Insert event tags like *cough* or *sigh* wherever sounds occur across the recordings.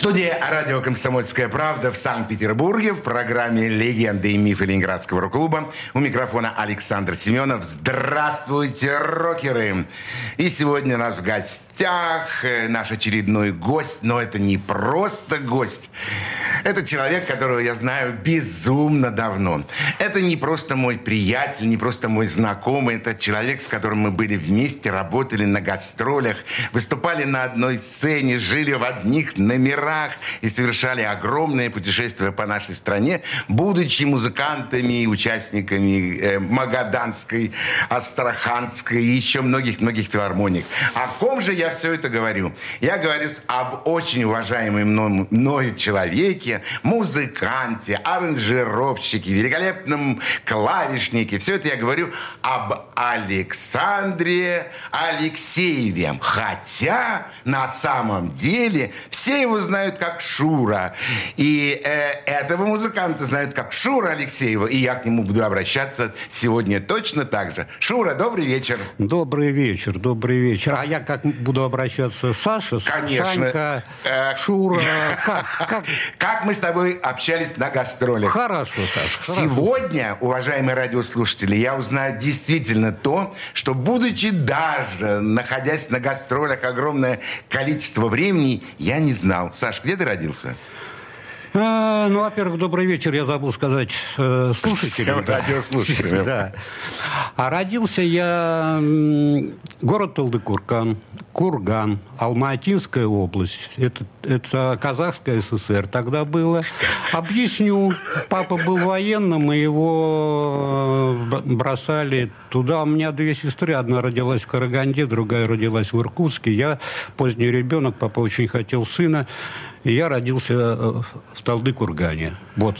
студии радио «Комсомольская правда» в Санкт-Петербурге в программе «Легенды и мифы Ленинградского рок-клуба». У микрофона Александр Семенов. Здравствуйте, рокеры! И сегодня у нас в гостях э, наш очередной гость, но это не просто гость. Это человек, которого я знаю безумно давно. Это не просто мой приятель, не просто мой знакомый. Это человек, с которым мы были вместе, работали на гастролях, выступали на одной сцене, жили в одних номерах горах и совершали огромные путешествия по нашей стране, будучи музыкантами и участниками э, Магаданской, Астраханской и еще многих-многих филармониек. О ком же я все это говорю? Я говорю об очень уважаемом мною человеке, музыканте, аранжировщике, великолепном клавишнике. Все это я говорю об Александре Алексееве. Хотя на самом деле все его знают знают как Шура. И э, этого музыканта знают как Шура Алексеева. И я к нему буду обращаться сегодня точно так же. Шура, добрый вечер. Добрый вечер, добрый вечер. А я как буду обращаться? Саша, Конечно. Санька, э, Шура. *laughs* Как, как? как мы с тобой общались на гастролях. Хорошо, Саша. Сегодня, уважаемые радиослушатели, я узнаю действительно то, что, будучи даже находясь на гастролях огромное количество времени, я не знал. Саша, Саш, где ты родился? А, ну, во-первых, добрый вечер, я забыл сказать э, слушателям. Всем радиослушателям. Да. А родился я город Талдыкурган, Курган, Алматинская область. Это, это Казахская ССР тогда было. Объясню. Папа был военным, и его э, бросали туда. У меня две сестры. Одна родилась в Караганде, другая родилась в Иркутске. Я поздний ребенок, папа очень хотел сына. И я родился э, в Талды-Кургане. Вот.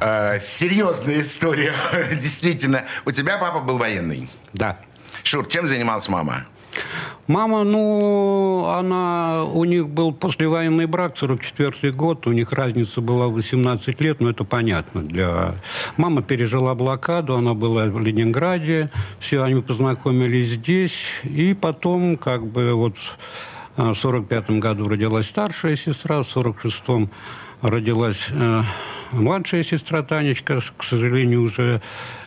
А, серьезная история, *laughs* действительно. У тебя папа был военный? Да. Шур, чем занималась мама? Мама, ну, она, у них был послевоенный брак, 44 год, у них разница была 18 лет, но это понятно. Для... Мама пережила блокаду, она была в Ленинграде, все, они познакомились здесь, и потом, как бы, вот в 1945 году родилась старшая сестра, в 1946 родилась э, младшая сестра Танечка, к сожалению, уже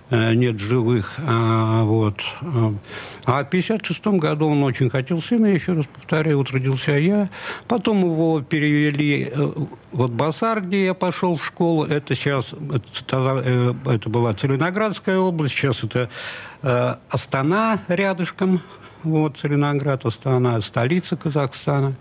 э, нет живых. А, вот. а в 1956 году он очень хотел сына, еще раз повторяю, вот родился я. Потом его перевели э, вот Басар, где я пошел в школу. Это сейчас, это, это была Целиноградская область, сейчас это Астана рядышком вот, Целиноград, Астана, столица Казахстана.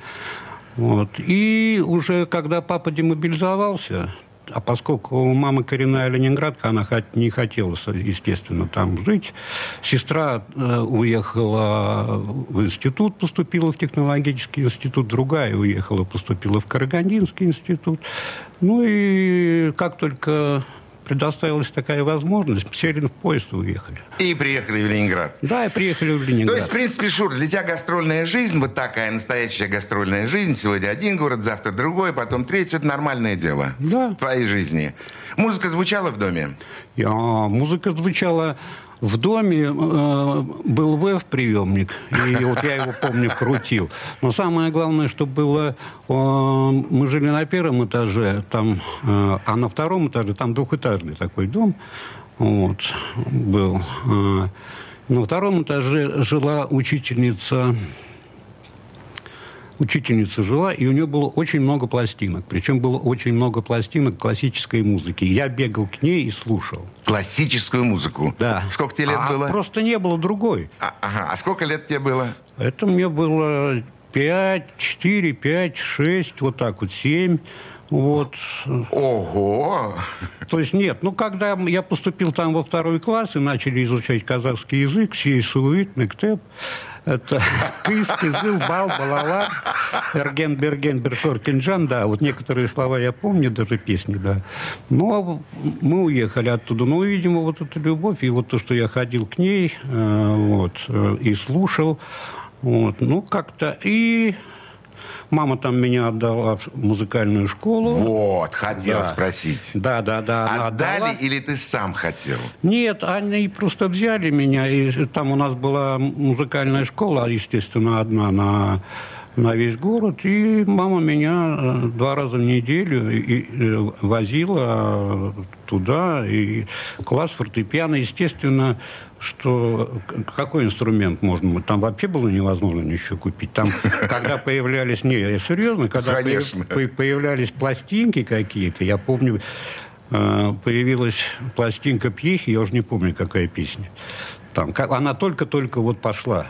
Вот. И уже когда папа демобилизовался, а поскольку у мамы коренная ленинградка, она не хотела, естественно, там жить. Сестра э, уехала в институт, поступила в технологический институт, другая уехала, поступила в Карагандинский институт. Ну и как только предоставилась такая возможность, сели в поезд и уехали. И приехали в Ленинград. Да, и приехали в Ленинград. То есть, в принципе, Шур, для тебя гастрольная жизнь, вот такая настоящая гастрольная жизнь, сегодня один город, завтра другой, потом третий, это нормальное дело. Да. В твоей жизни. Музыка звучала в доме? Я, музыка звучала в доме э, был ВЭФ-приемник, и *laughs* вот я его, помню, крутил. Но самое главное, что было... Э, мы жили на первом этаже, там, э, а на втором этаже там двухэтажный такой дом вот, был. Э, на втором этаже жила учительница учительница жила, и у нее было очень много пластинок. Причем было очень много пластинок классической музыки. Я бегал к ней и слушал. Классическую музыку? Да. Сколько тебе лет а было? просто не было другой. А, ага. А сколько лет тебе было? Это мне было 5, 4, 5, 6, вот так вот, 7. Вот. Ого! То есть нет, ну когда я поступил там во второй класс и начали изучать казахский язык, сей суит, мектеп, Это кыс, кызыл, бал, балала, эрген, берген, бершор, кинджан, да, вот некоторые слова я помню, даже песни, да. Но мы уехали оттуда. Ну, видимо, вот эта любовь, и вот то, что я ходил к ней, э, вот, э, и слушал, вот, ну, как-то, и Мама там меня отдала в музыкальную школу. Вот, хотел Да. спросить. Да, да, да. Отдали отдала. или ты сам хотел? Нет, они просто взяли меня, и там у нас была музыкальная школа, естественно, одна на, на весь город, и мама меня э, два раза в неделю и- э, возила туда, и класс фортепиано, естественно, что какой инструмент можно? Там вообще было невозможно ничего купить. Там, *laughs* когда появлялись, не, я серьезно, когда Конечно. по- появлялись пластинки какие-то, я помню, э, появилась пластинка Пьехи, я уже не помню, какая песня. Там, она только-только вот пошла.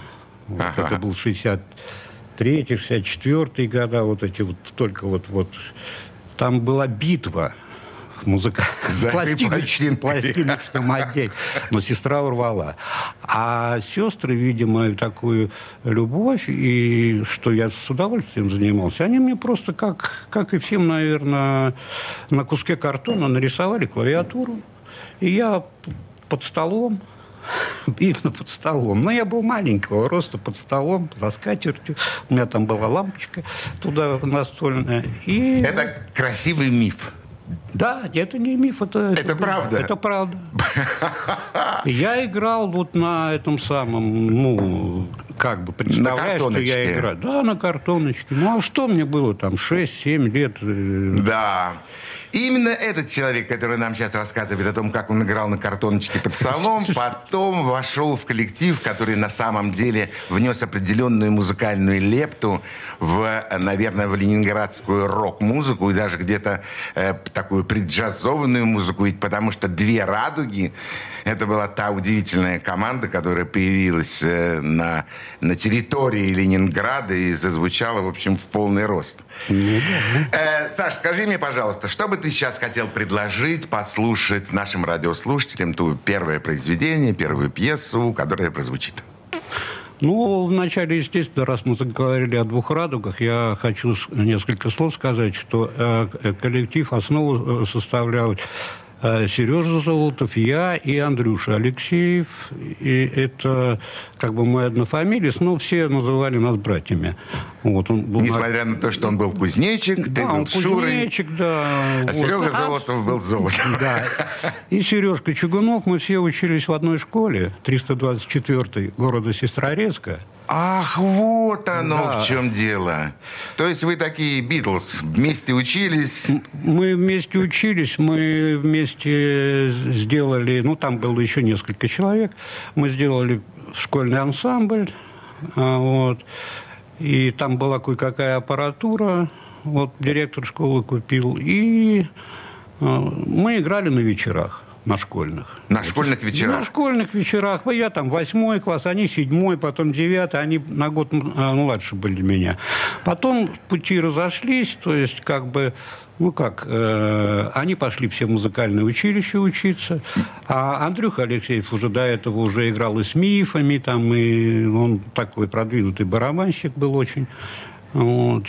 Вот Ага. Это был 63 64 года, вот эти вот, только вот, вот. Там была битва музыка *laughs* пластинкой. пластиночным отделе. Но сестра урвала. А сестры, видимо, такую любовь, и что я с удовольствием занимался, они мне просто, как, как и всем, наверное, на куске картона нарисовали клавиатуру. И я под столом, *laughs* именно под столом. Но я был маленького роста под столом, за скатертью. У меня там была лампочка туда настольная. И... Это красивый миф. Да, это не миф, это... Это правда? Это правда. Я играл вот на этом самом, ну, как бы представляешь, что я играю. Да, на картоночке. Ну, а что мне было там, 6-7 лет? э, Да. И именно этот человек, который нам сейчас рассказывает о том, как он играл на картоночке под столом, *laughs* потом вошел в коллектив, который на самом деле внес определенную музыкальную лепту в, наверное, в ленинградскую рок-музыку и даже где-то э, такую преджазованную музыку, ведь потому что «Две радуги» Это была та удивительная команда, которая появилась э, на, на территории Ленинграда и зазвучала, в общем, в полный рост. Э, Саш, скажи мне, пожалуйста, что бы ты сейчас хотел предложить, послушать нашим радиослушателям, ту первое произведение, первую пьесу, которая прозвучит? Ну, вначале, естественно, раз мы заговорили о двух радугах, я хочу несколько слов сказать, что э, коллектив основу э, составлял Сережа Золотов, я и Андрюша Алексеев. И это как бы мы однофамилец, но все называли нас братьями. Вот, он был на- Несмотря на то, что он был кузнечик, ты да, был он Шурой, кузнечик, да. а вот. Серега А, Золотов был золотом. Да. И Сережка Чугунов, мы все учились в одной школе, 324 города Сестрорецка. Ах, вот оно Да. в чем дело. То есть вы такие Битлз, вместе учились. Мы вместе учились, мы вместе сделали, ну, там было еще несколько человек, мы сделали школьный ансамбль, а, вот, и там была кое-какая аппаратура, вот, директор школы купил, и а, мы играли на вечерах, на школьных. На школьных На вечерах. школьных вечерах. Ну, Я там восьмой класс, они седьмой, потом девятый, они на год а, младше были меня. Потом пути разошлись, то есть как бы, ну как, э, они пошли все в музыкальное училище учиться, а Андрюха Алексеев уже до этого уже играл и с мифами, там, и он такой продвинутый барабанщик был очень. Вот.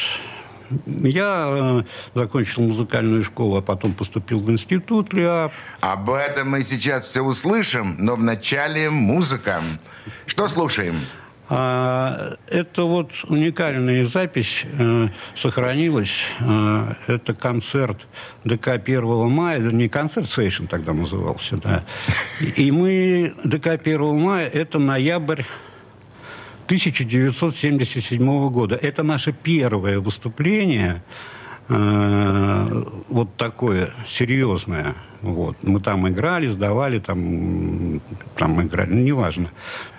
Я э, закончил музыкальную школу, а потом поступил в институт ЛИАП. Об этом мы сейчас все услышим, но вначале музыка. Что слушаем? А, Это вот уникальная запись э, сохранилась. Э, Это концерт ДК 1 мая. Это не концерт Сейшн тогда назывался, да. И мы ДК 1 мая, это ноябрь 1977 года. Это наше первое выступление, э, вот такое серьезное. Вот. Мы там играли, сдавали, там, там играли, ну, неважно.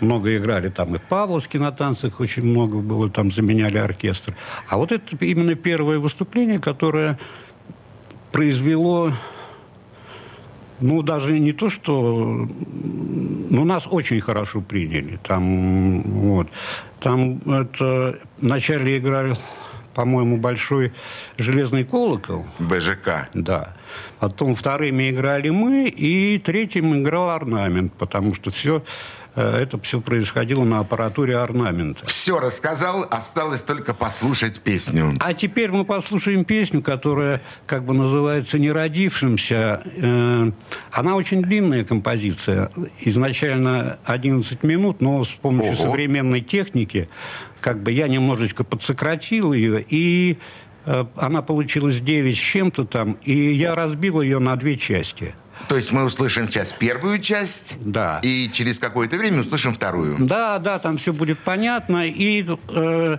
Много играли там и в Павловске на танцах, очень много было, там заменяли оркестр. А вот это именно первое выступление, которое произвело ну, даже не то, что... Ну, нас очень хорошо приняли. Там, вот. Там это... Вначале играли, по-моему, большой железный колокол. БЖК. Да. Потом вторыми играли мы, и третьим играл орнамент, потому что все это все происходило на аппаратуре орнамента. Все рассказал, осталось только послушать песню. А теперь мы послушаем песню, которая как бы называется «Не родившимся». Э, она очень длинная композиция. Изначально 11 минут, но с помощью Ого. современной техники как бы я немножечко подсократил ее, и э, она получилась 9 с чем-то там, и я разбил ее на две части. То есть мы услышим сейчас первую часть, Да. и через какое-то время услышим вторую. Да, да, там все будет понятно. И э,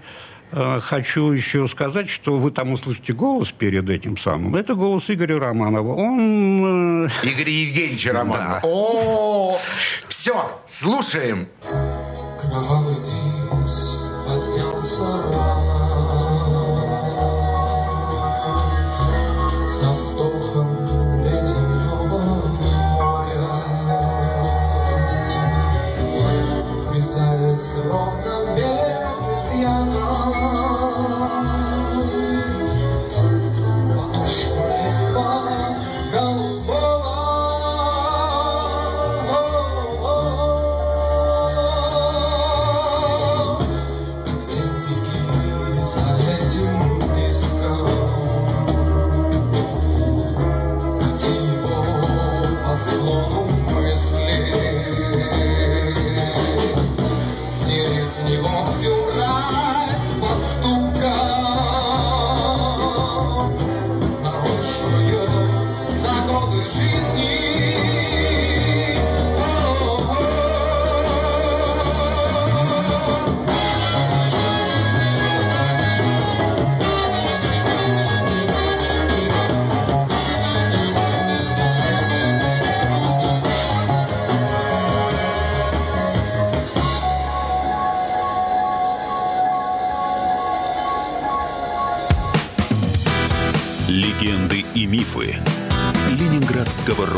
э, хочу еще сказать, что вы там услышите голос перед этим самым. Это голос Игоря Романова. Он... э, Игорь Евгеньевич Романов. Да. О, все, слушаем. Кровавый диск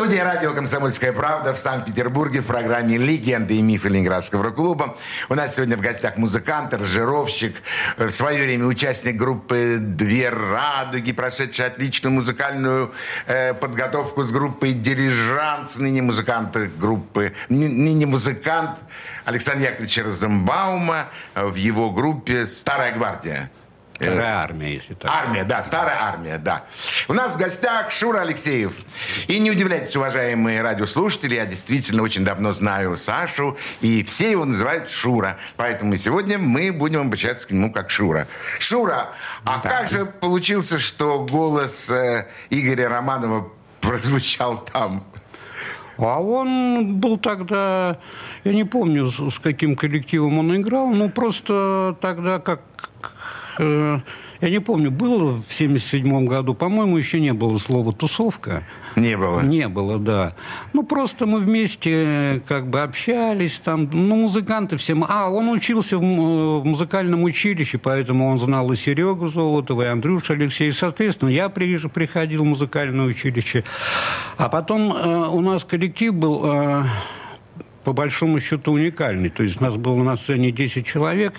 Студии радио «Комсомольская правда» в Санкт-Петербурге в программе «Легенды и мифы Ленинградского рок-клуба». У нас сегодня в гостях музыкант, аранжировщик, э, в свое время участник группы «Две радуги», прошедший отличную музыкальную э, подготовку с группой «Дирижанс», ныне музыкант группы, ны- ныне музыкант Александр Яковлевич Розенбаума э, в его группе «Старая гвардия». Э, Вторая армия, если так. Армия, да, старая армия, да. У нас в гостях Шура Алексеев. И не удивляйтесь, уважаемые радиослушатели, я действительно очень давно знаю Сашу, и все его называют Шура. Поэтому сегодня мы будем обращаться к нему как Шура. Шура, а как же получился, что голос э, Игоря Романова прозвучал там? А он был тогда, я не помню, с, с каким коллективом он играл, ну просто тогда как... э, я не помню, было в 77 году, по-моему, еще не было слова «тусовка». Не было. Не было, да. Ну, просто мы вместе э, как бы общались там, ну, музыканты все. А, он учился в, м- в музыкальном училище, поэтому он знал и Серегу Золотова, и Андрюша Алексей. Соответственно, я при- приходил в музыкальное училище. А потом э, у нас коллектив был... э, по большому счету уникальный. То есть у нас было на сцене 10 человек,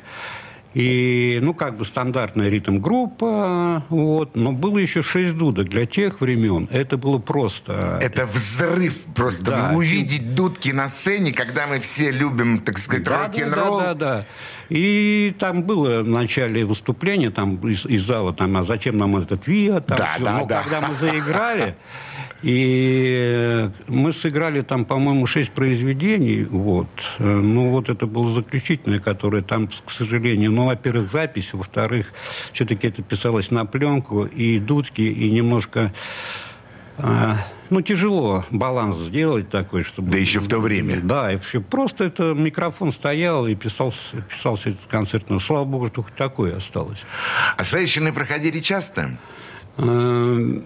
и, ну, как бы стандартная ритм-группа, вот, но было еще 6 дудок. Для тех времен это было просто... Это взрыв просто. Да. Увидеть дудки на сцене, когда мы все любим, так сказать, Да, рок-н-ролл. Да, да, да. И там было в начале выступления там из, из зала, там, а зачем нам этот ВИА? Там, Да, да, Но да. когда мы заиграли, *laughs* и мы сыграли там, по-моему, шесть произведений, вот. Э, Ну, вот это было заключительное, которое там, к сожалению, ну, во-первых, запись, во-вторых, все-таки это писалось на пленку, и дудки, и немножко... а, ну, тяжело баланс сделать такой, чтобы... Да еще в то время. Да, и вообще просто это микрофон стоял и писался, писался этот концерт. Но слава богу, что хоть такое осталось. А сессионы проходили часто? Э,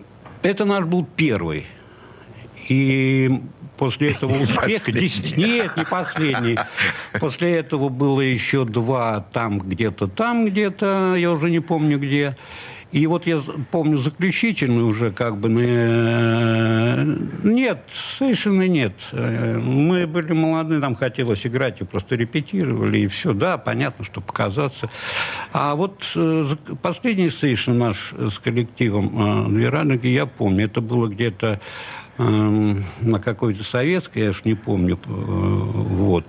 Это наш был первый. И после этого успеха... десять- Нет, не последний. После этого было еще два там где-то, там где-то, я уже не помню где. И вот я помню заключительный уже как бы... Э, нет, совершенно нет. Э, мы были молодые, нам хотелось играть, и просто репетировали, и все. Да, понятно, что показаться. А вот э, последний сейшн наш с коллективом «Две радуги», я помню, это было где-то эм, на какой-то советской, я уж не помню, вот,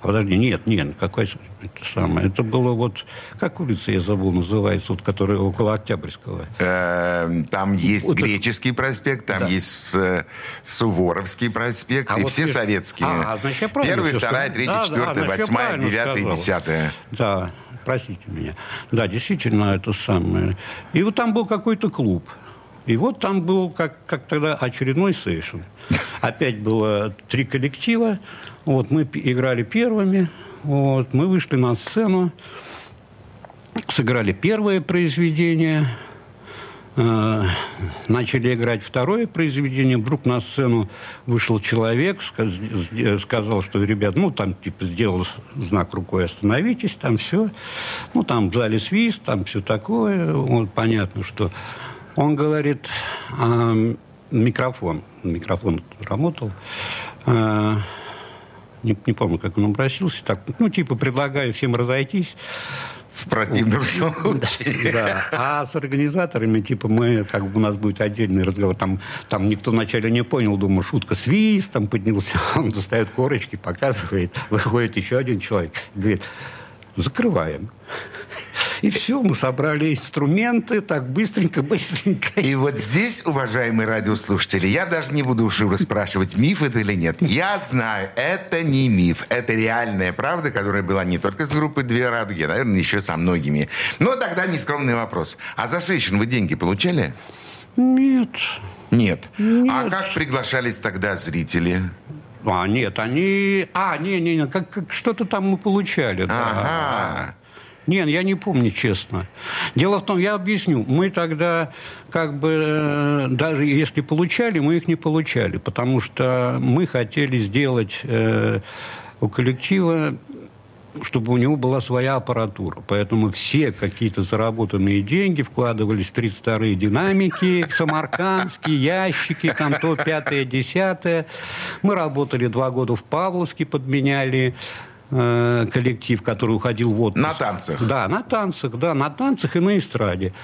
Подожди, нет, нет, какой это самое. Это было вот, как улица, я забыл, называется, вот, которая около Октябрьского. Эм, там есть вот Греческий проспект, там есть э, Суворовский проспект, а и все советские. А, значит, Первый, вторая, третья, четвертая, восьмая, девятая, десятая. Да, простите меня. Да, действительно, это самое. И вот там был какой-то клуб. И вот там был, как, как тогда, очередной сейшн. Опять было три коллектива. Вот, мы играли первыми. Вот, мы вышли на сцену, сыграли первое произведение, э, начали играть второе произведение. Вдруг на сцену вышел человек, сказ, сказал, что, ребят, ну, там, типа, сделал знак рукой «Остановитесь», там все. Ну, там в зале свист, там все такое. Вот, понятно, что... Он говорит, э, микрофон, микрофон работал, э, не, не помню, как он обратился, так, ну, типа, предлагаю всем разойтись. В противном случае. Да. А с организаторами, типа, мы, как бы у нас будет отдельный разговор. Там, там никто вначале не понял, думаю, шутка свист, там поднялся, *laughs* он достает корочки, показывает, выходит еще один человек, говорит, закрываем. И все, мы собрали инструменты так быстренько, быстренько. И вот здесь, уважаемые радиослушатели, я даже не буду уж спрашивать, миф это или нет. Я знаю, это не миф, это реальная правда, которая была не только с группой «Две радуги», а, наверное, еще со многими. Но тогда нескромный вопрос. А за сейшн вы деньги получали? Нет. Нет. Нет. А как приглашались тогда зрители? А, нет, они... А, не-не-не, как, как что-то там мы получали. Ага. Да. Нет, я не помню, честно. Дело в том, я объясню, мы тогда как бы э, даже если получали, мы их не получали, потому что мы хотели сделать э, у коллектива чтобы у него была своя аппаратура. Поэтому все какие-то заработанные деньги вкладывались в 32-е динамики, самаркандские, ящики, там то, пятое, десятое. Мы работали два года в Павловске, подменяли Э, коллектив, который уходил в отпуск. На танцах? Да, на танцах, да, на танцах и на эстраде.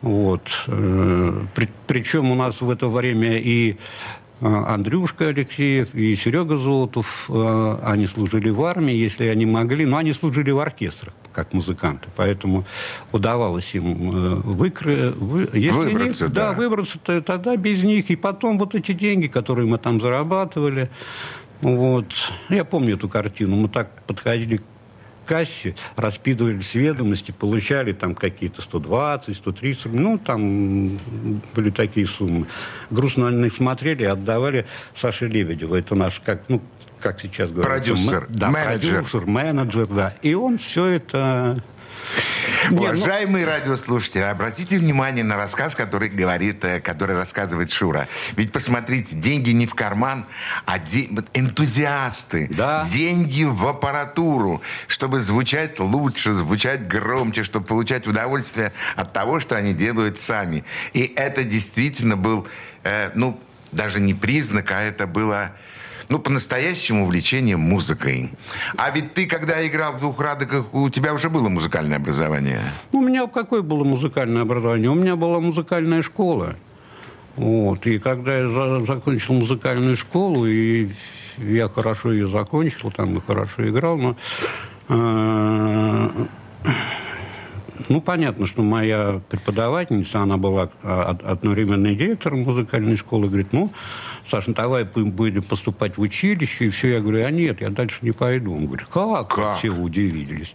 Вот. Э, при, причем у нас в это время и э, Андрюшка Алексеев и Серега Золотов, они служили в армии, если они могли, но они служили в оркестрах как музыканты, поэтому удавалось им выкры, вы, если выбраться, не, да, да, выбраться -то, тогда без них, и потом вот эти деньги, которые мы там зарабатывали, вот. Я помню эту картину. Мы так подходили к кассе, распидывали ведомости, получали там какие-то 120, 130, ну, там были такие суммы. Грустно на них смотрели, отдавали Саше Лебедеву. Это наш, как, ну, как сейчас говорят. Продюсер, да, менеджер. Продюсер, менеджер, да. И он все это ну- Уважаемые радиослушатели, обратите внимание на рассказ, который говорит, э, который рассказывает Шура. Ведь посмотрите, деньги не в карман, а де... энтузиасты. Да. Деньги в аппаратуру, чтобы звучать лучше, звучать громче, чтобы получать удовольствие от того, что они делают сами. И это действительно был, э, ну, даже не признак, а это было ну, по-настоящему увлечение музыкой. А ведь ты, когда играл в двух радоках, у тебя уже было музыкальное образование? Ну, у меня какое было музыкальное образование? У меня была музыкальная школа. Вот. И когда я за закончил музыкальную школу, и я хорошо ее закончил, там и хорошо играл, но... Э ну, понятно, что моя преподавательница, она была одновременно директором музыкальной школы, говорит, ну, Саша, ну, давай будем поступать в училище, и все. Я говорю, а нет, я дальше не пойду. Он говорит, как? как? Все удивились.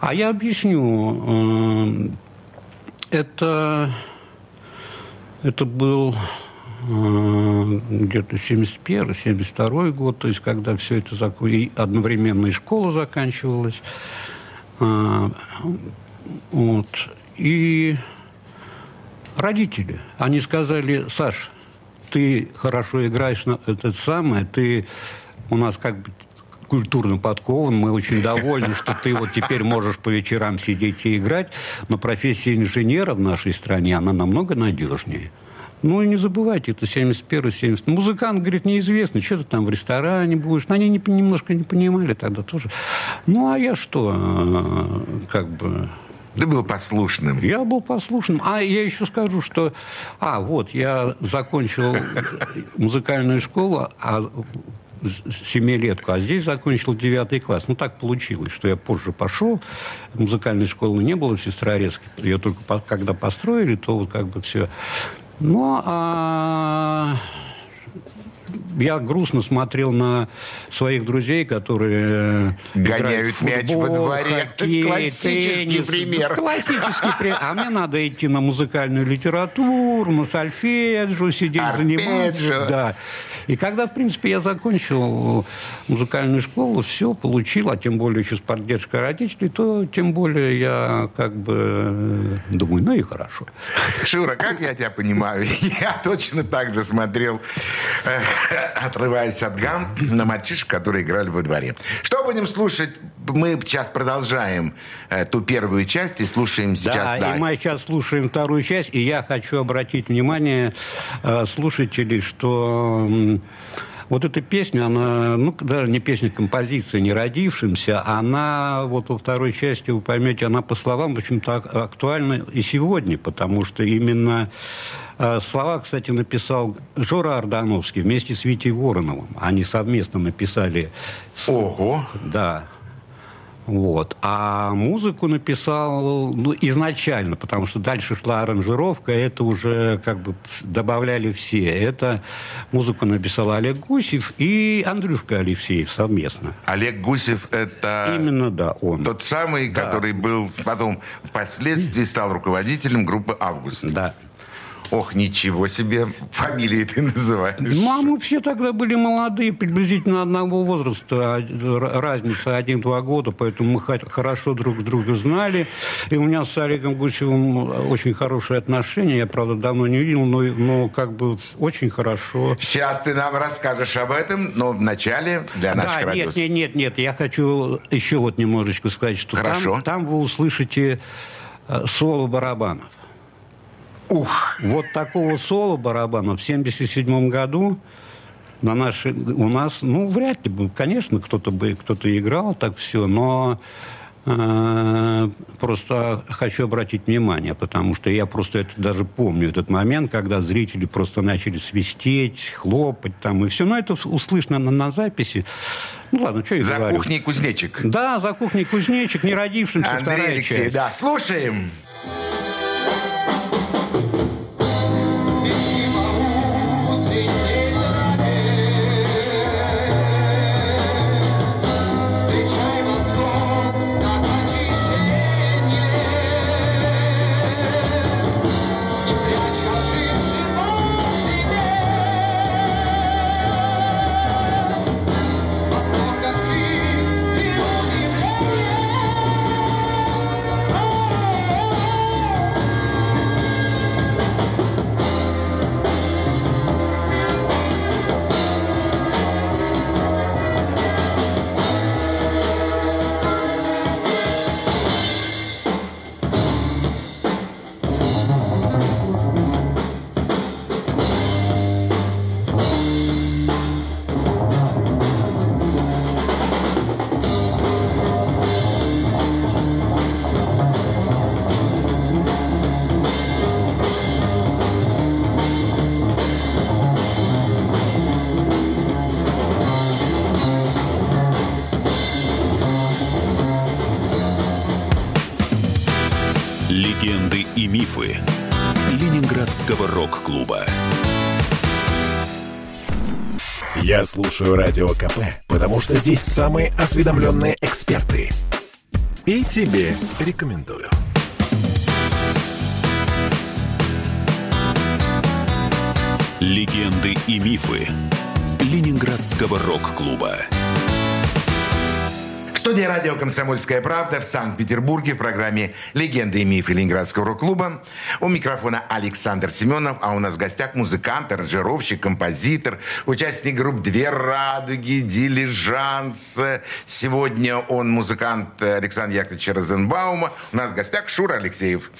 А я объясню. Э, это, это был э, где-то 71-72 год, то есть когда все это закончилось, одновременно и школа заканчивалась. Вот. И родители, они сказали, Саш, ты хорошо играешь на это самое, ты у нас как бы культурно подкован. Мы очень довольны, что ты вот теперь можешь по вечерам сидеть и играть. Но профессия инженера в нашей стране, она намного надежнее. Ну, и не забывайте, это 71 70 Музыкант, говорит, неизвестно, что ты там в ресторане будешь. Они не, немножко не понимали тогда тоже. Ну, а я что, э, как бы... Ты был послушным. Я был послушным. А я еще скажу, что... А, вот, я закончил музыкальную школу, а семилетку, а здесь закончил девятый класс. Ну, так получилось, что я позже пошел. Музыкальной школы не было в Сестрорецке. Ее только по, когда построили, то вот как бы все ну, а я грустно смотрел на своих друзей, которые гоняют футбол, мяч во дворе. Хоккей, Классический теннис. пример. Классический пример. А мне надо идти на музыкальную литературу, на сольфеджио, сидеть, Арпеджио. заниматься. Да. И когда, в принципе, я закончил музыкальную школу, все получил, а тем более еще с поддержкой родителей, то тем более я как бы думаю, ну и хорошо. Шура, как я тебя понимаю, *laughs* я точно так же смотрел, э, *laughs* отрываясь от гам, на мальчишек, которые играли во дворе. Что будем слушать? Мы сейчас продолжаем э, ту первую часть и слушаем сейчас... Да, и мы сейчас слушаем вторую часть, и я хочу обратить внимание э, слушателей, что м, вот эта песня, она, ну, даже не песня, композиция, не родившимся, она вот во второй части, вы поймете, она по словам, в общем-то, ак- актуальна и сегодня, потому что именно э, слова, кстати, написал Жора Ордановский вместе с Витей Вороновым. Они совместно написали Ого! да. Вот. А музыку написал ну, изначально, потому что дальше шла аранжировка, это уже как бы добавляли все. Это музыку написал Олег Гусев и Андрюшка Алексеев совместно. Олег Гусев – это Именно, да, он. тот самый, который был потом впоследствии стал руководителем группы «Август». Да. Ох, ничего себе, фамилии ты называешь. Ну, а мы все тогда были молодые, приблизительно одного возраста, а, разница один-два года, поэтому мы хо- хорошо друг друга знали. И у меня с Олегом Гусевым очень хорошие отношения. Я, правда, давно не видел, но, но как бы очень хорошо. Сейчас ты нам расскажешь об этом, но вначале для наших да, нет, нет, нет, нет. Я хочу еще вот немножечко сказать, что Хорошо. там, там вы услышите э, соло барабанов. Ух, Вот такого соло барабана в 77 году на наши, у нас, ну, вряд ли бы, конечно, кто-то бы, кто-то играл так все, но э, просто хочу обратить внимание, потому что я просто это даже помню, этот момент, когда зрители просто начали свистеть, хлопать там и все. Но это услышно на, на записи. Ну ладно, что я за говорю. кухней кузнечик. Да, за кухней кузнечик, не родившимся Андрей вторая Алексеев, часть. да, слушаем. Я слушаю Радио КП, потому что здесь самые осведомленные эксперты. И тебе рекомендую. Легенды и мифы Ленинградского рок-клуба. студии радио «Комсомольская правда» в Санкт-Петербурге в программе «Легенды и мифы Ленинградского рок-клуба». У микрофона Александр Семенов, а у нас в гостях музыкант, аранжировщик, композитор, участник групп «Две радуги», «Дилижанс». Сегодня он музыкант Александра Яковлевича Розенбаума. У нас в гостях Шура Алексеев.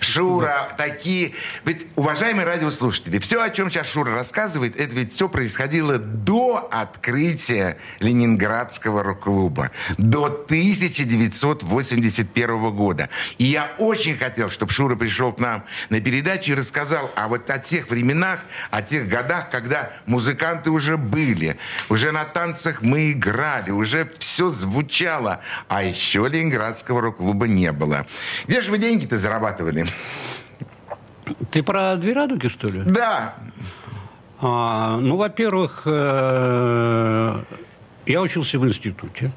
Шура, такие... Ведь, уважаемые радиослушатели, все, о чем сейчас Шура рассказывает, это ведь все происходило до открытия Ленинградского рок-клуба до 1981 года. И я очень хотел, чтобы Шура пришел к нам на передачу и рассказал о вот о тех временах, о тех годах, когда музыканты уже были, уже на танцах мы играли, уже все звучало, а еще Ленинградского рок-клуба не было. Где же вы деньги-то зарабатывали? Ты про две радуги, что ли? Да, А, ну, во-первых, э, я учился в институте.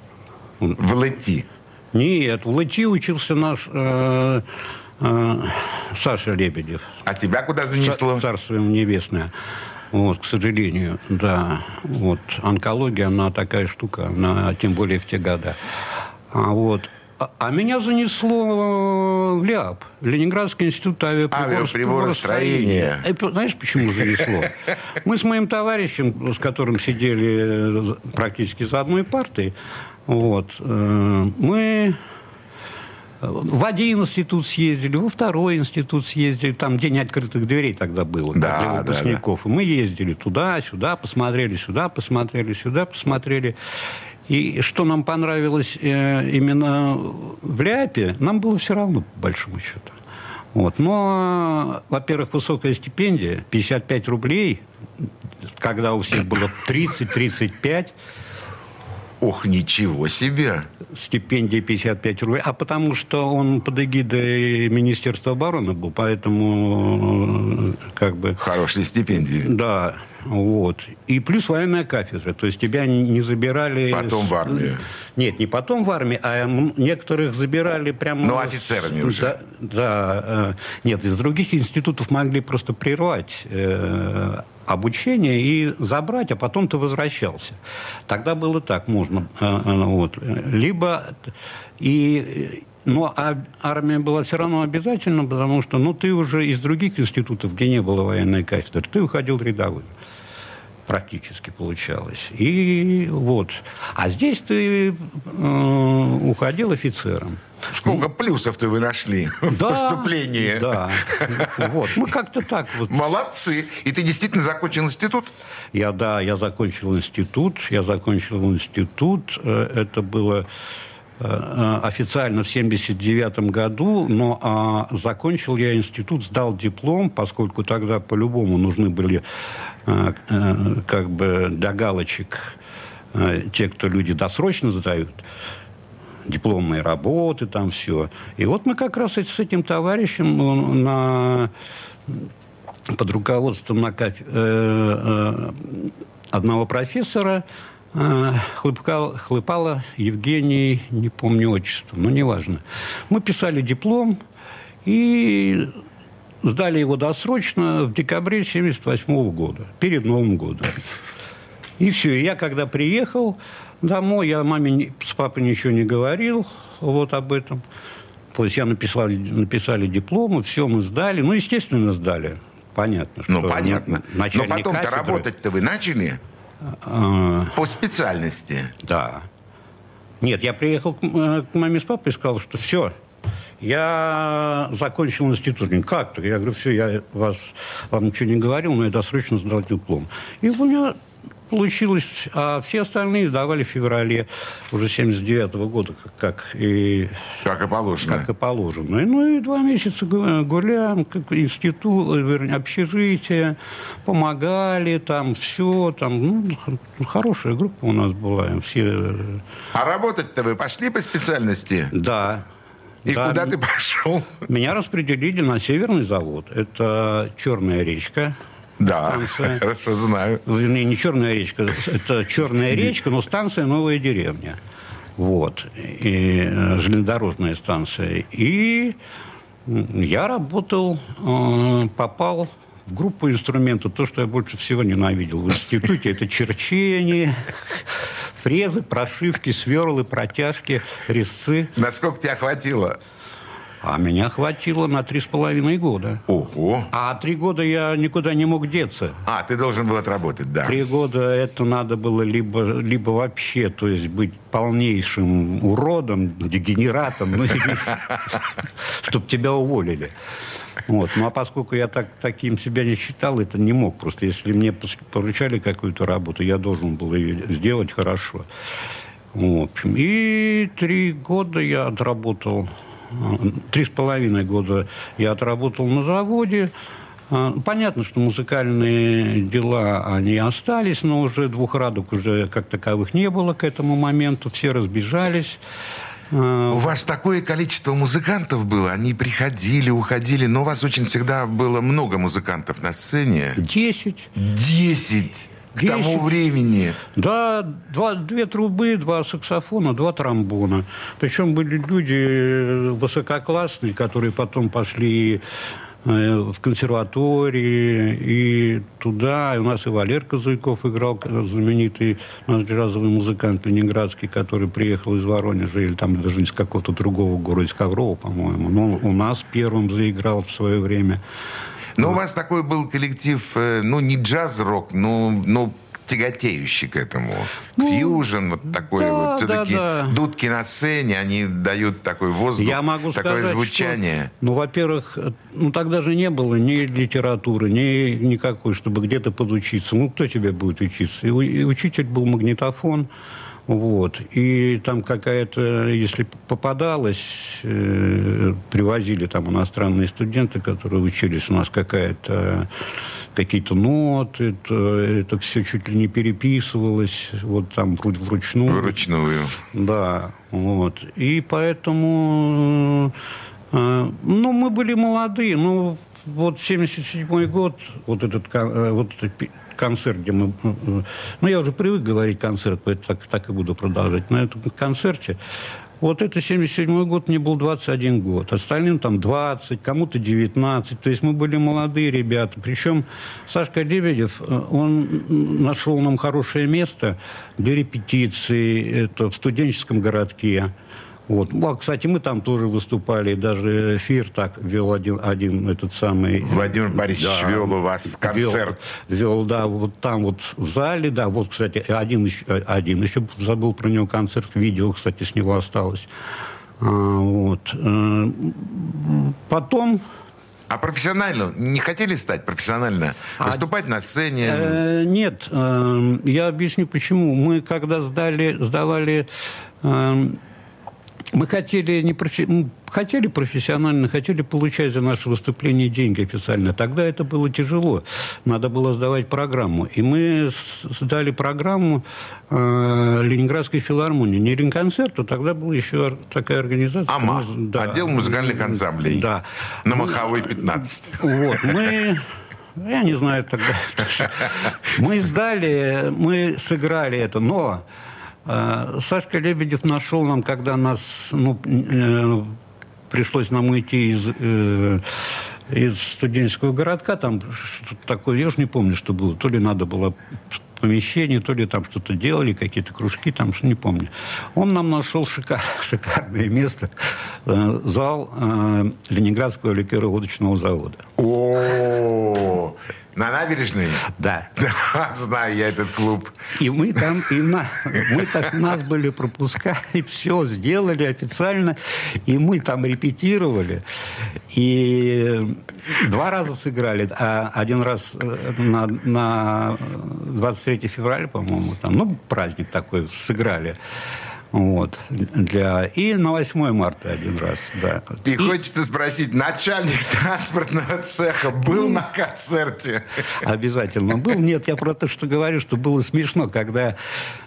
в Лети. Нет, в ЛТИ учился наш э, Саша Лебедев. А тебя куда занесло? Ца- Царство ему небесное. Вот, к сожалению, да. Вот, онкология, она такая штука, она, тем более в те года. А, вот. А, а меня занесло в ЛИАП, Ленинградский институт авиаприборостроения. Авиаприборостроения. Э, Знаешь, почему занесло? *laughs* Мы с моим товарищем, с которым сидели практически за одной партой, вот, э, мы в один институт съездили, во второй институт съездили. Там день открытых дверей тогда было Да, для да, выпускников. И мы ездили туда, сюда, посмотрели, сюда, посмотрели, сюда, посмотрели. И что нам понравилось э, именно в Ляпе, нам было все равно, по большому счету. Вот. Но, во-первых, высокая стипендия, 55 рублей, когда у всех было 30-35, Ох, ничего себе! стипендия 55 рублей, а потому что он под эгидой Министерства обороны был, поэтому как бы... Хорошие стипендии. Да, вот. И плюс военная кафедра. То есть тебя не забирали... Потом с- в армию. Нет, не потом в армии, а некоторых забирали прямо... Ну, с- офицерами уже. Да, да, э, нет, из других институтов могли просто прервать э, обучение и забрать, а потом ты возвращался. Тогда было так, можно. э, э, вот. Либо... И, но а армия была все равно обязательна, потому что ну, ты уже из других институтов, где не было военной кафедры, ты уходил рядовым практически получалось. И вот. А здесь ты э, уходил офицером. Сколько плюсов-то вы нашли *laughs* в поступлении? Да. Вот. Мы как-то так вот. Молодцы. И ты действительно закончил институт? Я, да, я закончил институт. Я закончил институт. Э, Это было э, э, официально в 79 году, но а, закончил я институт, сдал диплом, поскольку тогда по-любому нужны были э, э, как бы для галочек э, те, кто люди досрочно сдают, дипломные работы, там все. И вот мы как раз с этим товарищем на под руководством на каф- э, э, одного профессора э, Хлыпкал- Хлыпала Евгений, не помню отчество, но неважно. Мы писали диплом и сдали его досрочно в декабре 1978 года, перед Новым годом. И все. И я когда приехал домой, я маме с папой ничего не говорил вот об этом. То есть я написал, написали дипломы, все мы сдали. Ну, естественно, сдали. Понятно. Ну, понятно. Но потом-то кафедры- работать-то вы начали А, по специальности. да. Нет, я приехал к, э, к маме с папой и сказал, что все, я закончил институт. Они, как то? Я говорю, все, я вас, вам ничего не говорил, но я досрочно сдал диплом. И у меня получилось, а все остальные давали в феврале уже 79 года, как, как и Как и положено. как и положено. И, Ну и два месяца гу- гуляем, как институт, э, вернее, общежитие, помогали, там все, там, ну, хорошая группа у нас была, все, э, А работать-то вы пошли по специальности? да. И Да, куда ты пошел? Меня распределили на Северный завод. Это Черная речка. Да, Станция. *laughs* хорошо знаю. Вернее, не Черная речка, это Черная речка, но станция Новая деревня. Вот. И, э, железнодорожная станция. И я работал, э, попал в группу инструментов. То, что я больше всего ненавидел в институте, это черчение, фрезы, прошивки, сверлы, протяжки, резцы. Насколько тебя хватило? А меня хватило на три с половиной года. Ого. А три года я никуда не мог деться. А, ты должен был отработать, да. Три года это надо было либо, либо вообще, то есть быть полнейшим уродом, дегенератом, ну, *laughs* чтобы тебя уволили. Вот. Ну, а поскольку я так, таким себя не считал, это не мог. Просто если мне поручали какую-то работу, я должен был ее сделать хорошо. В общем, и три года я отработал, три с половиной года я отработал на заводе. А, Понятно, что музыкальные дела, они остались, но уже двух радуг уже как таковых не было к этому моменту. Все разбежались. А, У вас такое количество музыкантов было, они приходили, уходили, но у вас очень всегда было много музыкантов на сцене. Десять. Десять к Десять. тому времени. Да, два, две трубы, два саксофона, два тромбона. Причем были люди э, высококлассные, которые потом пошли э, в консерватории и туда. И у нас и Валерка Зуйков играл, знаменитый наш джазовый музыкант ленинградский, который приехал из Воронежа или там даже из какого-то другого города, из Коврова, по-моему. Но он у нас первым заиграл в свое время. Но у вас такой был коллектив, э, ну, не джаз-рок, но, но тяготеющий к этому. Фьюжн, вот такой Ну, да, вот. Все-таки да, да. дудки на сцене, они дают такой воздух, Я могу такое сказать, звучание. Что, ну, во-первых, ну тогда же не было ни литературы, ни никакой, чтобы где-то подучиться. Ну, кто тебе будет учиться? И, и учитель был магнитофон. Вот. И там какая-то, если попадалось, э, привозили там иностранные студенты, которые учились, у нас какая-то какие-то ноты, это, это все чуть ли не переписывалось, вот там вру- вручную. Вручную. Да, вот. И поэтому, э, ну, мы были молодые, ну, вот 77 год, вот этот, э, вот этот концерт, где мы, ну, я уже привык говорить концерт, поэтому так, так и буду продолжать. На этом концерте вот это 77 год, мне был 21 год. Остальным там 20, кому-то 19. То есть мы были молодые ребята. Причем Сашка Лебедев, э, он нашел нам хорошее место для репетиции. Это в студенческом городке. Вот. Ну, а, кстати, мы там тоже выступали. Даже эфир так вел один, один этот самый... Владимир Борисович Да. вел у вас концерт. Вел, вел, да, вот там вот в зале, да, вот, кстати, один еще, один еще забыл про него концерт, видео, кстати, с него осталось. А, вот. Э, Потом А профессионально не хотели стать профессионально? Выступать на сцене? Э, Нет, э, я объясню почему. Мы когда сдали, сдавали, э, мы хотели не профи- хотели профессионально, хотели получать за наше выступление деньги официально. Тогда это было тяжело. Надо было сдавать программу. И мы сдали программу э, Ленинградской филармонии. Не Ленконцерту, тогда была еще такая организация. АМА. Ну, да. Отдел музыкальных ансамблей. Да. На Маховой 15. Вот, мы... Я не знаю тогда. *laughs* Мы сдали, мы сыграли это, но Сашка Лебедев нашел нам, когда нас, ну, э, пришлось нам уйти из, э, из студенческого городка, там что-то такое, я уж не помню, что было. То ли надо было помещение, то ли там что-то делали, какие-то кружки, там, что не помню. Он нам нашел шикар- *laughs* шикарное место, э, зал э, Ленинградского ликероводочного завода. О, на набережной? Да. *laughs* Да, знаю я этот клуб. И мы там, и на, мы так, нас были пропуска, и *laughs* все сделали официально, и мы там репетировали, и два раза сыграли, а один раз э, на, на 23 февраля, по-моему, там, ну, праздник такой, сыграли. Вот. Для... И на 8 марта один раз, да. И хочется спросить, начальник транспортного цеха был на концерте? Обязательно был. Нет, я про то, что говорю, что было смешно, когда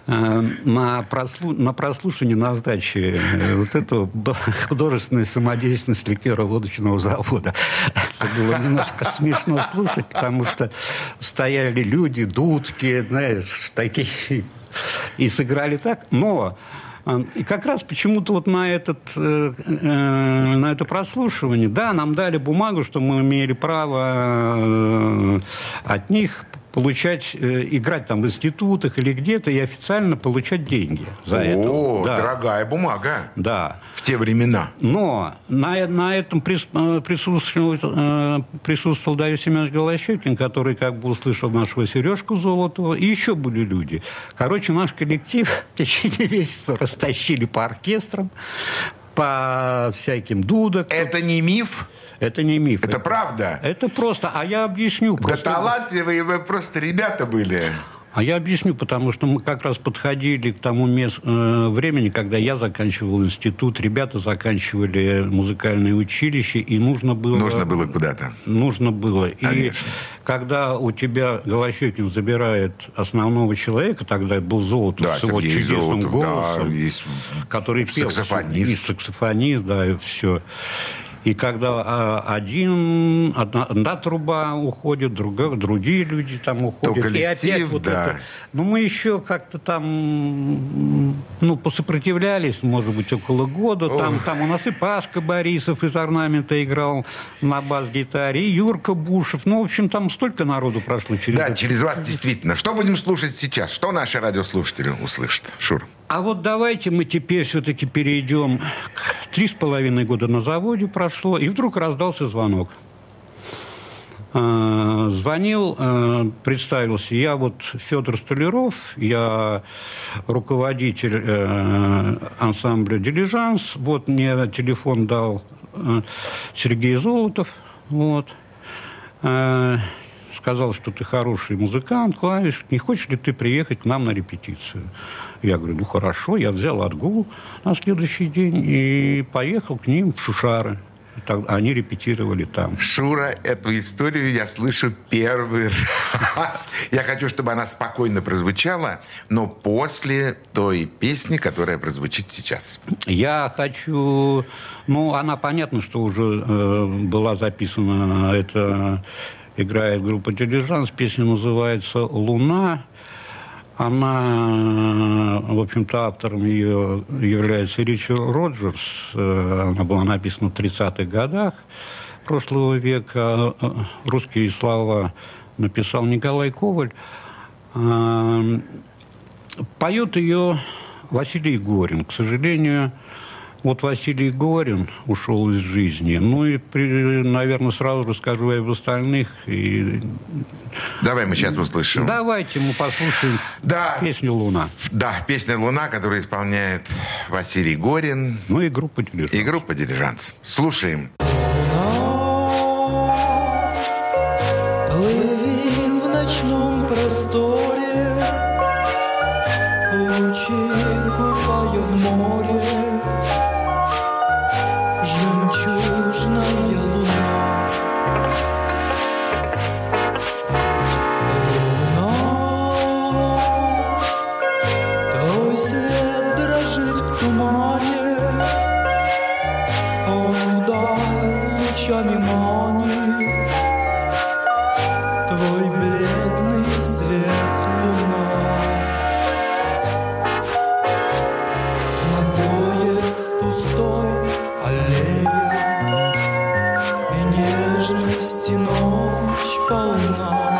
э, на, прослу... на прослушивании, на сдаче э, вот эту была художественная самодеятельность ликеро-водочного завода. Это было немножко смешно слушать, потому что стояли люди, дудки, знаешь, такие, и сыграли так. Но и как раз почему-то вот на, этот, э, э, на это прослушивание, да, нам дали бумагу, что мы имели право э, от них получать, э, играть там в институтах или где-то и официально получать деньги за это. О, Да. дорогая бумага. Да. В те времена. Но на, на этом прис- э, присутствовал, э, присутствовал Давид Семенович Голощекин, который как бы услышал нашего Сережку Золотого, и еще были люди. Короче, наш коллектив *laughs* в течение месяца растащили по оркестрам, по всяким дудок. Это не миф, Это не миф. это правда. Это просто. А я объясню. Да просто- талантливые вы просто ребята были. А я объясню, потому что мы как раз подходили к тому мес- э, времени, когда я заканчивал институт, ребята заканчивали музыкальное училище, и нужно было... Нужно было куда-то. Нужно было. И Конечно. когда у тебя Голощекин забирает основного человека, тогда был Золотов Да, с его Сергей чудесным Золотов, голосом, да, есть который пел. саксофонист. И саксофонист, да, и все. И когда а, один, одна, одна труба уходит, другая, другие люди там уходят. и коллектив, опять вот да. это. Ну, мы еще как-то там, ну, посопротивлялись, может быть, около года. Там, там у нас и Пашка Борисов из «Орнамента» играл на бас-гитаре, и Юрка Бушев. Ну, в общем, там столько народу прошло через Да, это. через вас действительно. Что будем слушать сейчас? Что наши радиослушатели услышат? Шур. А вот давайте мы теперь все-таки перейдем. к- Три с половиной года на заводе прошло, и вдруг раздался звонок. А, Звонил, э, представился, я вот Федор Столяров, я руководитель э, ансамбля «Дилижанс». Вот мне телефон дал э, Сергей Золотов. Вот. Э, Сказал, что ты хороший музыкант, клавиш. Не хочешь ли ты приехать к нам на репетицию? Я говорю, ну хорошо. Я взял отгул на следующий день и поехал к ним в Шушары. Они репетировали там. Шура, эту историю я слышу первый раз. Я хочу, чтобы она спокойно прозвучала, но после той песни, которая прозвучит сейчас. Я хочу... Ну, она понятно, что уже э, была записана. Это играет группа «Дилижанс». Песня называется «Луна». Она, в общем-то, автором ее является Ричи Роджерс. Э, Она была написана в 30-х годах прошлого века. Русские слова написал Николай Коваль. А, Поет ее Василий Горин. К сожалению, вот Василий Горин ушел из жизни. Ну и, при- наверное, сразу расскажу и об остальных. И Давай мы сейчас услышим. давайте мы послушаем Да. песню «Луна». Да, песня «Луна», которую исполняет Василий Горин Ну и группа «Дилижанс». и группа «Дилижанс». Слушаем. Плыви Твой бледный свет луна. Настоя в пустой аллее. И нежности ночь полна.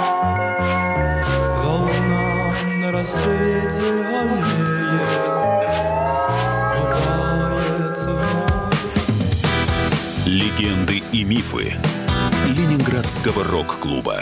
Волна на рассвете Легенды и мифы Ленинградского рок-клуба.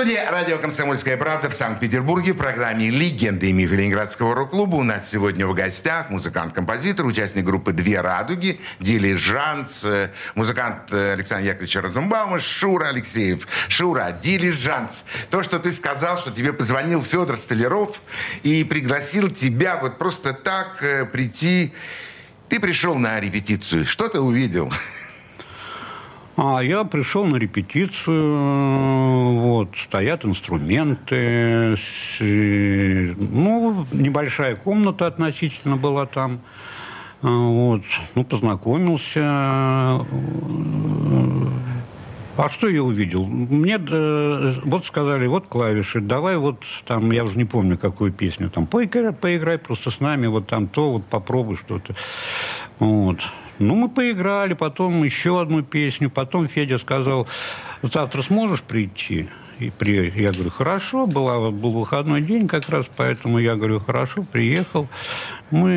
Студии радио «Комсомольская правда» в Санкт-Петербурге в программе «Легенды и мифы Ленинградского рок-клуба» у нас сегодня в гостях музыкант-композитор, участник группы «Две радуги», «Дилижанс», э, музыкант э, Александр Яковлевич Розенбаума, Шура Алексеев. Шура, «Дилижанс». То, что ты сказал, что тебе позвонил Федор Столяров и пригласил тебя вот просто так э, прийти. Ты пришел на репетицию. Что ты увидел? А я пришел на репетицию, вот, стоят инструменты, э, ну, небольшая комната относительно была там. А, Вот. Ну, познакомился. А что я увидел? Мне э, вот сказали, вот клавиши, давай вот там, я уже не помню, какую песню, там, поиграй, поиграй просто с нами, вот там то, вот попробуй что-то. Вот. Ну, мы поиграли, потом еще одну песню, потом Федя сказал, завтра сможешь прийти? И при... Я говорю, хорошо, была, был выходной день как раз, поэтому я говорю, хорошо, приехал. Мы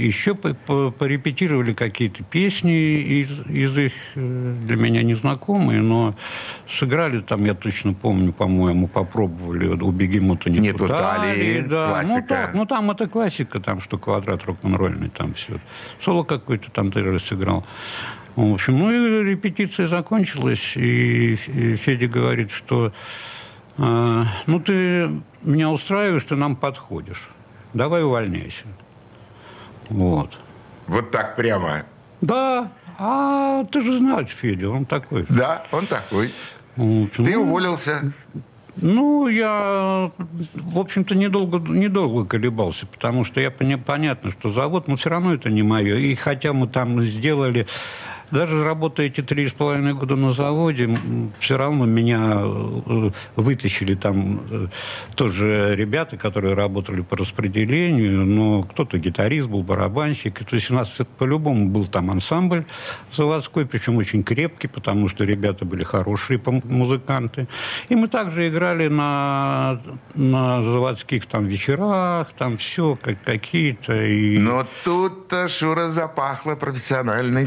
еще по- по- порепетировали какие-то песни из, из их э, для меня незнакомые, но сыграли там, я точно помню, по-моему, попробовали у Бегемота не, «Не ту ту талии», да. Ну, классика. так, ну, там это классика, там, что квадрат рок-н-ролльный, там все. Соло какой-то там тоже сыграл. В общем, ну и репетиция закончилась, и Федя говорит, что а, ну ты меня устраиваешь, ты нам подходишь. Давай увольняйся. Вот. Вот так прямо. Да, а ты же знаешь Федя, он такой. Да, он такой. В общем, Ты ну, уволился. Ну, я, в общем-то, недолго, недолго колебался, потому что я поня- понятно, что завод, но все равно это не мое. И хотя мы там сделали, даже работая эти три с половиной года на заводе, все равно меня э, вытащили там э, тоже ребята, которые работали по распределению, но кто-то гитарист был, барабанщик. То есть у нас по-любому был там ансамбль заводской, причем очень крепкий, потому что ребята были хорошие музыканты. И мы также играли на, на заводских там вечерах, там все как, какие-то. И... Но тут-то Шура запахло профессиональной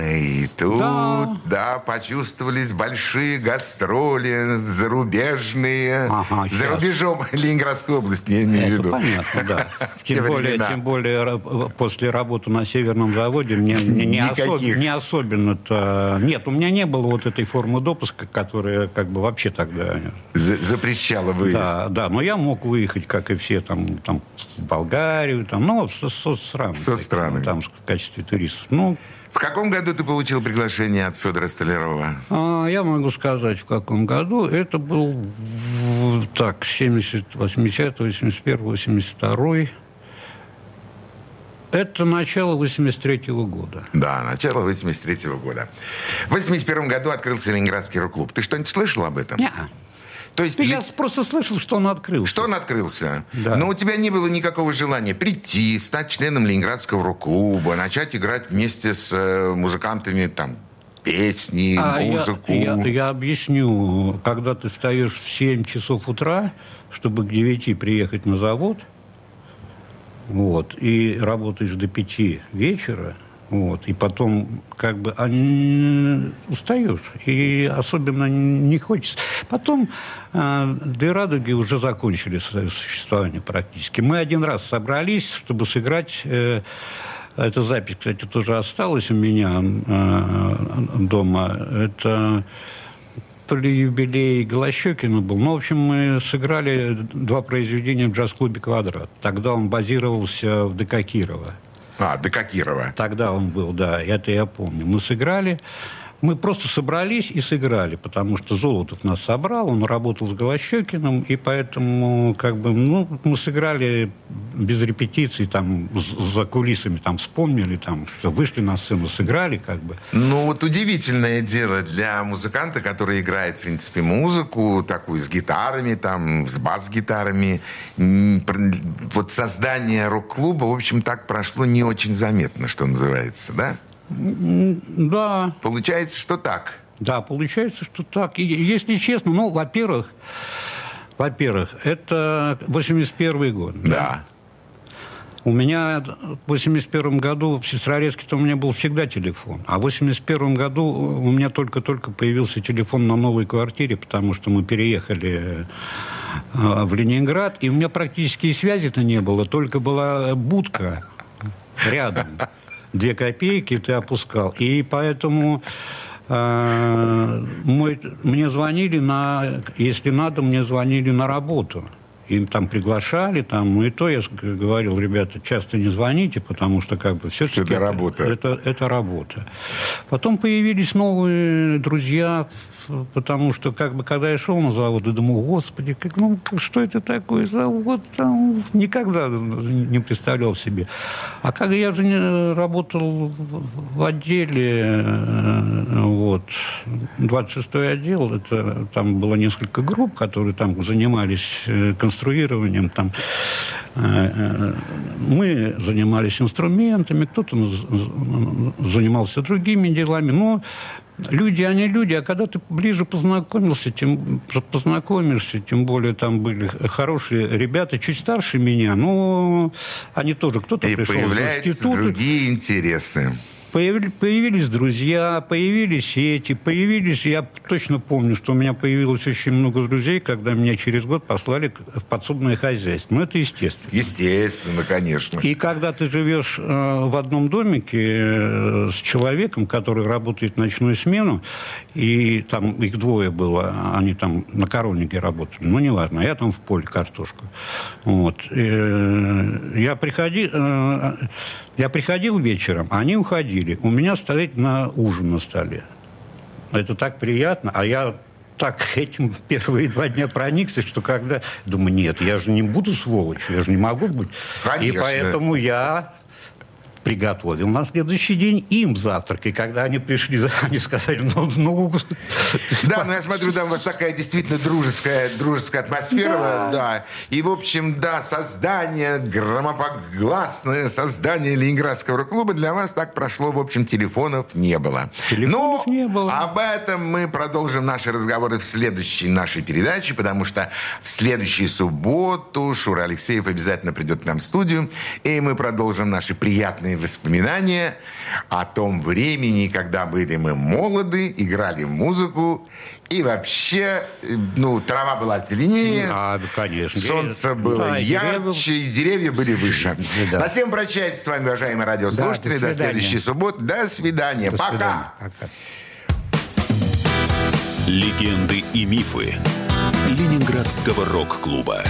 сценой. Тут, Да. да, почувствовались большие гастроли зарубежные. Ага, За рубежом *laughs* Ленинградской области, я имею в виду. понятно, да. *laughs* Тем более, тем более после работы на северном заводе мне, не, Никаких. особ- не особенно-то... Нет, у меня не было вот этой формы допуска, которая как бы вообще тогда... За- Запрещало выезд. Да, да, но я мог выехать, как и все, там, там в Болгарию, там, ну, в со-. В соцстраны. такие, Там в качестве туристов. Ну, В каком году ты получил приглашение от Федора Столярова? А, я могу сказать, в каком году. Это был, в- так, 70, 80, 81, 82. Это начало 83 года. Да, начало 83 года. В 81 году открылся Ленинградский рок-клуб. Ты что-нибудь слышал об этом? Не, То есть, я ли- просто слышал, что он открылся. что он открылся? Да. Но у тебя не было никакого желания прийти, стать членом Ленинградского рок-клуба, начать играть вместе с э, музыкантами там песни, А я- музыку. я, я объясню. Когда ты встаешь в 7 часов утра, чтобы к 9 приехать на завод, вот, и работаешь до 5 вечера, вот, и потом как бы а, н- устаешь, и особенно не хочется. Потом э, «Две радуги» уже закончили свое существование практически. Мы один раз собрались, чтобы сыграть... э, эта запись, кстати, тоже осталась у меня э, дома. Это то ли юбилей Голощекина был. Ну, в общем, мы сыграли два произведения в джаз-клубе «Квадрат». Тогда он базировался в ДК Кирова. А, до Кокирова. Тогда он был, да, это я помню. Мы сыграли, мы просто собрались и сыграли, потому что Золотов нас собрал, он работал с Голощекиным, и поэтому, как бы, ну, мы сыграли без репетиций, там, за кулисами, там, вспомнили, там, что вышли на сцену, сыграли, как бы. Ну, вот удивительное дело для музыканта, который играет, в принципе, музыку, такую с гитарами, там, с бас-гитарами. Вот создание рок-клуба, в общем, так прошло не очень заметно, что называется, да? Да, Получается, что так. Да, получается, что так. И, если честно, ну, во-первых, во-первых, это 81 год. Да. У меня в 81 году в Сестрорецке-то у меня был всегда телефон. А в 81 году у меня только-только появился телефон на новой квартире, потому что мы переехали э, в Ленинград, и у меня практически и связи-то не было, только была будка рядом. Две копейки ты опускал. И поэтому э, мой, мне звонили на, если надо, мне звонили на работу. Им там приглашали, там, и то я говорил, ребята, часто не звоните, потому что как бы все-таки Всё для работы. Это, это работа. Потом появились новые друзья потому что, как бы, когда я шел на завод, я думал, господи, как, ну, как- что это такое завод? Там, никогда не представлял себе. А когда я же работал в, отделе, э, вот, 26-й отдел, это, там было несколько групп, которые там занимались э, конструированием, там, э, мы занимались инструментами, кто-то занимался другими делами, но люди, они люди, а когда ты ближе познакомился, тем познакомишься, тем более там были хорошие ребята, чуть старше меня, но они тоже, кто-то пришел из института, другие интересы. Появили- появились друзья, появились эти, появились... Я точно помню, что у меня появилось очень много друзей, когда меня через год послали в подсобное хозяйство. Ну, это естественно. Естественно, конечно. И когда ты живешь э, в одном домике э, с человеком, который работает ночную смену, и там их двое было, они там на коровнике работали, ну, неважно, я там в поле картошку. Вот. Э, я, приходи, э, я приходил вечером, они уходили. У меня стоит на ужин на столе. Это так приятно, а я так *laughs* этим первые два дня проникся, что когда... Думаю, нет, я же не буду сволочью, я же не могу быть. Конечно. И поэтому я приготовил на следующий день им завтрак. И когда они пришли, они сказали, ну... ну Да, но я смотрю, там у вас такая действительно дружеская, дружеская атмосфера, да. И, в общем, да, создание, громопогласное создание Ленинградского рок-клуба для вас так прошло, в общем, телефонов не было. Телефонов Но не было. об этом мы продолжим наши разговоры в следующей нашей передаче, потому что в следующую субботу Шура Алексеев обязательно придет к нам в студию, и мы продолжим наши приятные воспоминания о том времени, когда были мы молоды, играли музыку, и вообще, ну, трава была зеленее, Да, да, конечно. солнце Деревья- было да, и ярче, и деревья были выше. Да. На всем прощаемся с вами, уважаемые радиослушатели. Да, до до следующей субботы. До свидания. До Пока. свидания. Пока. Легенды и мифы Ленинградского рок-клуба.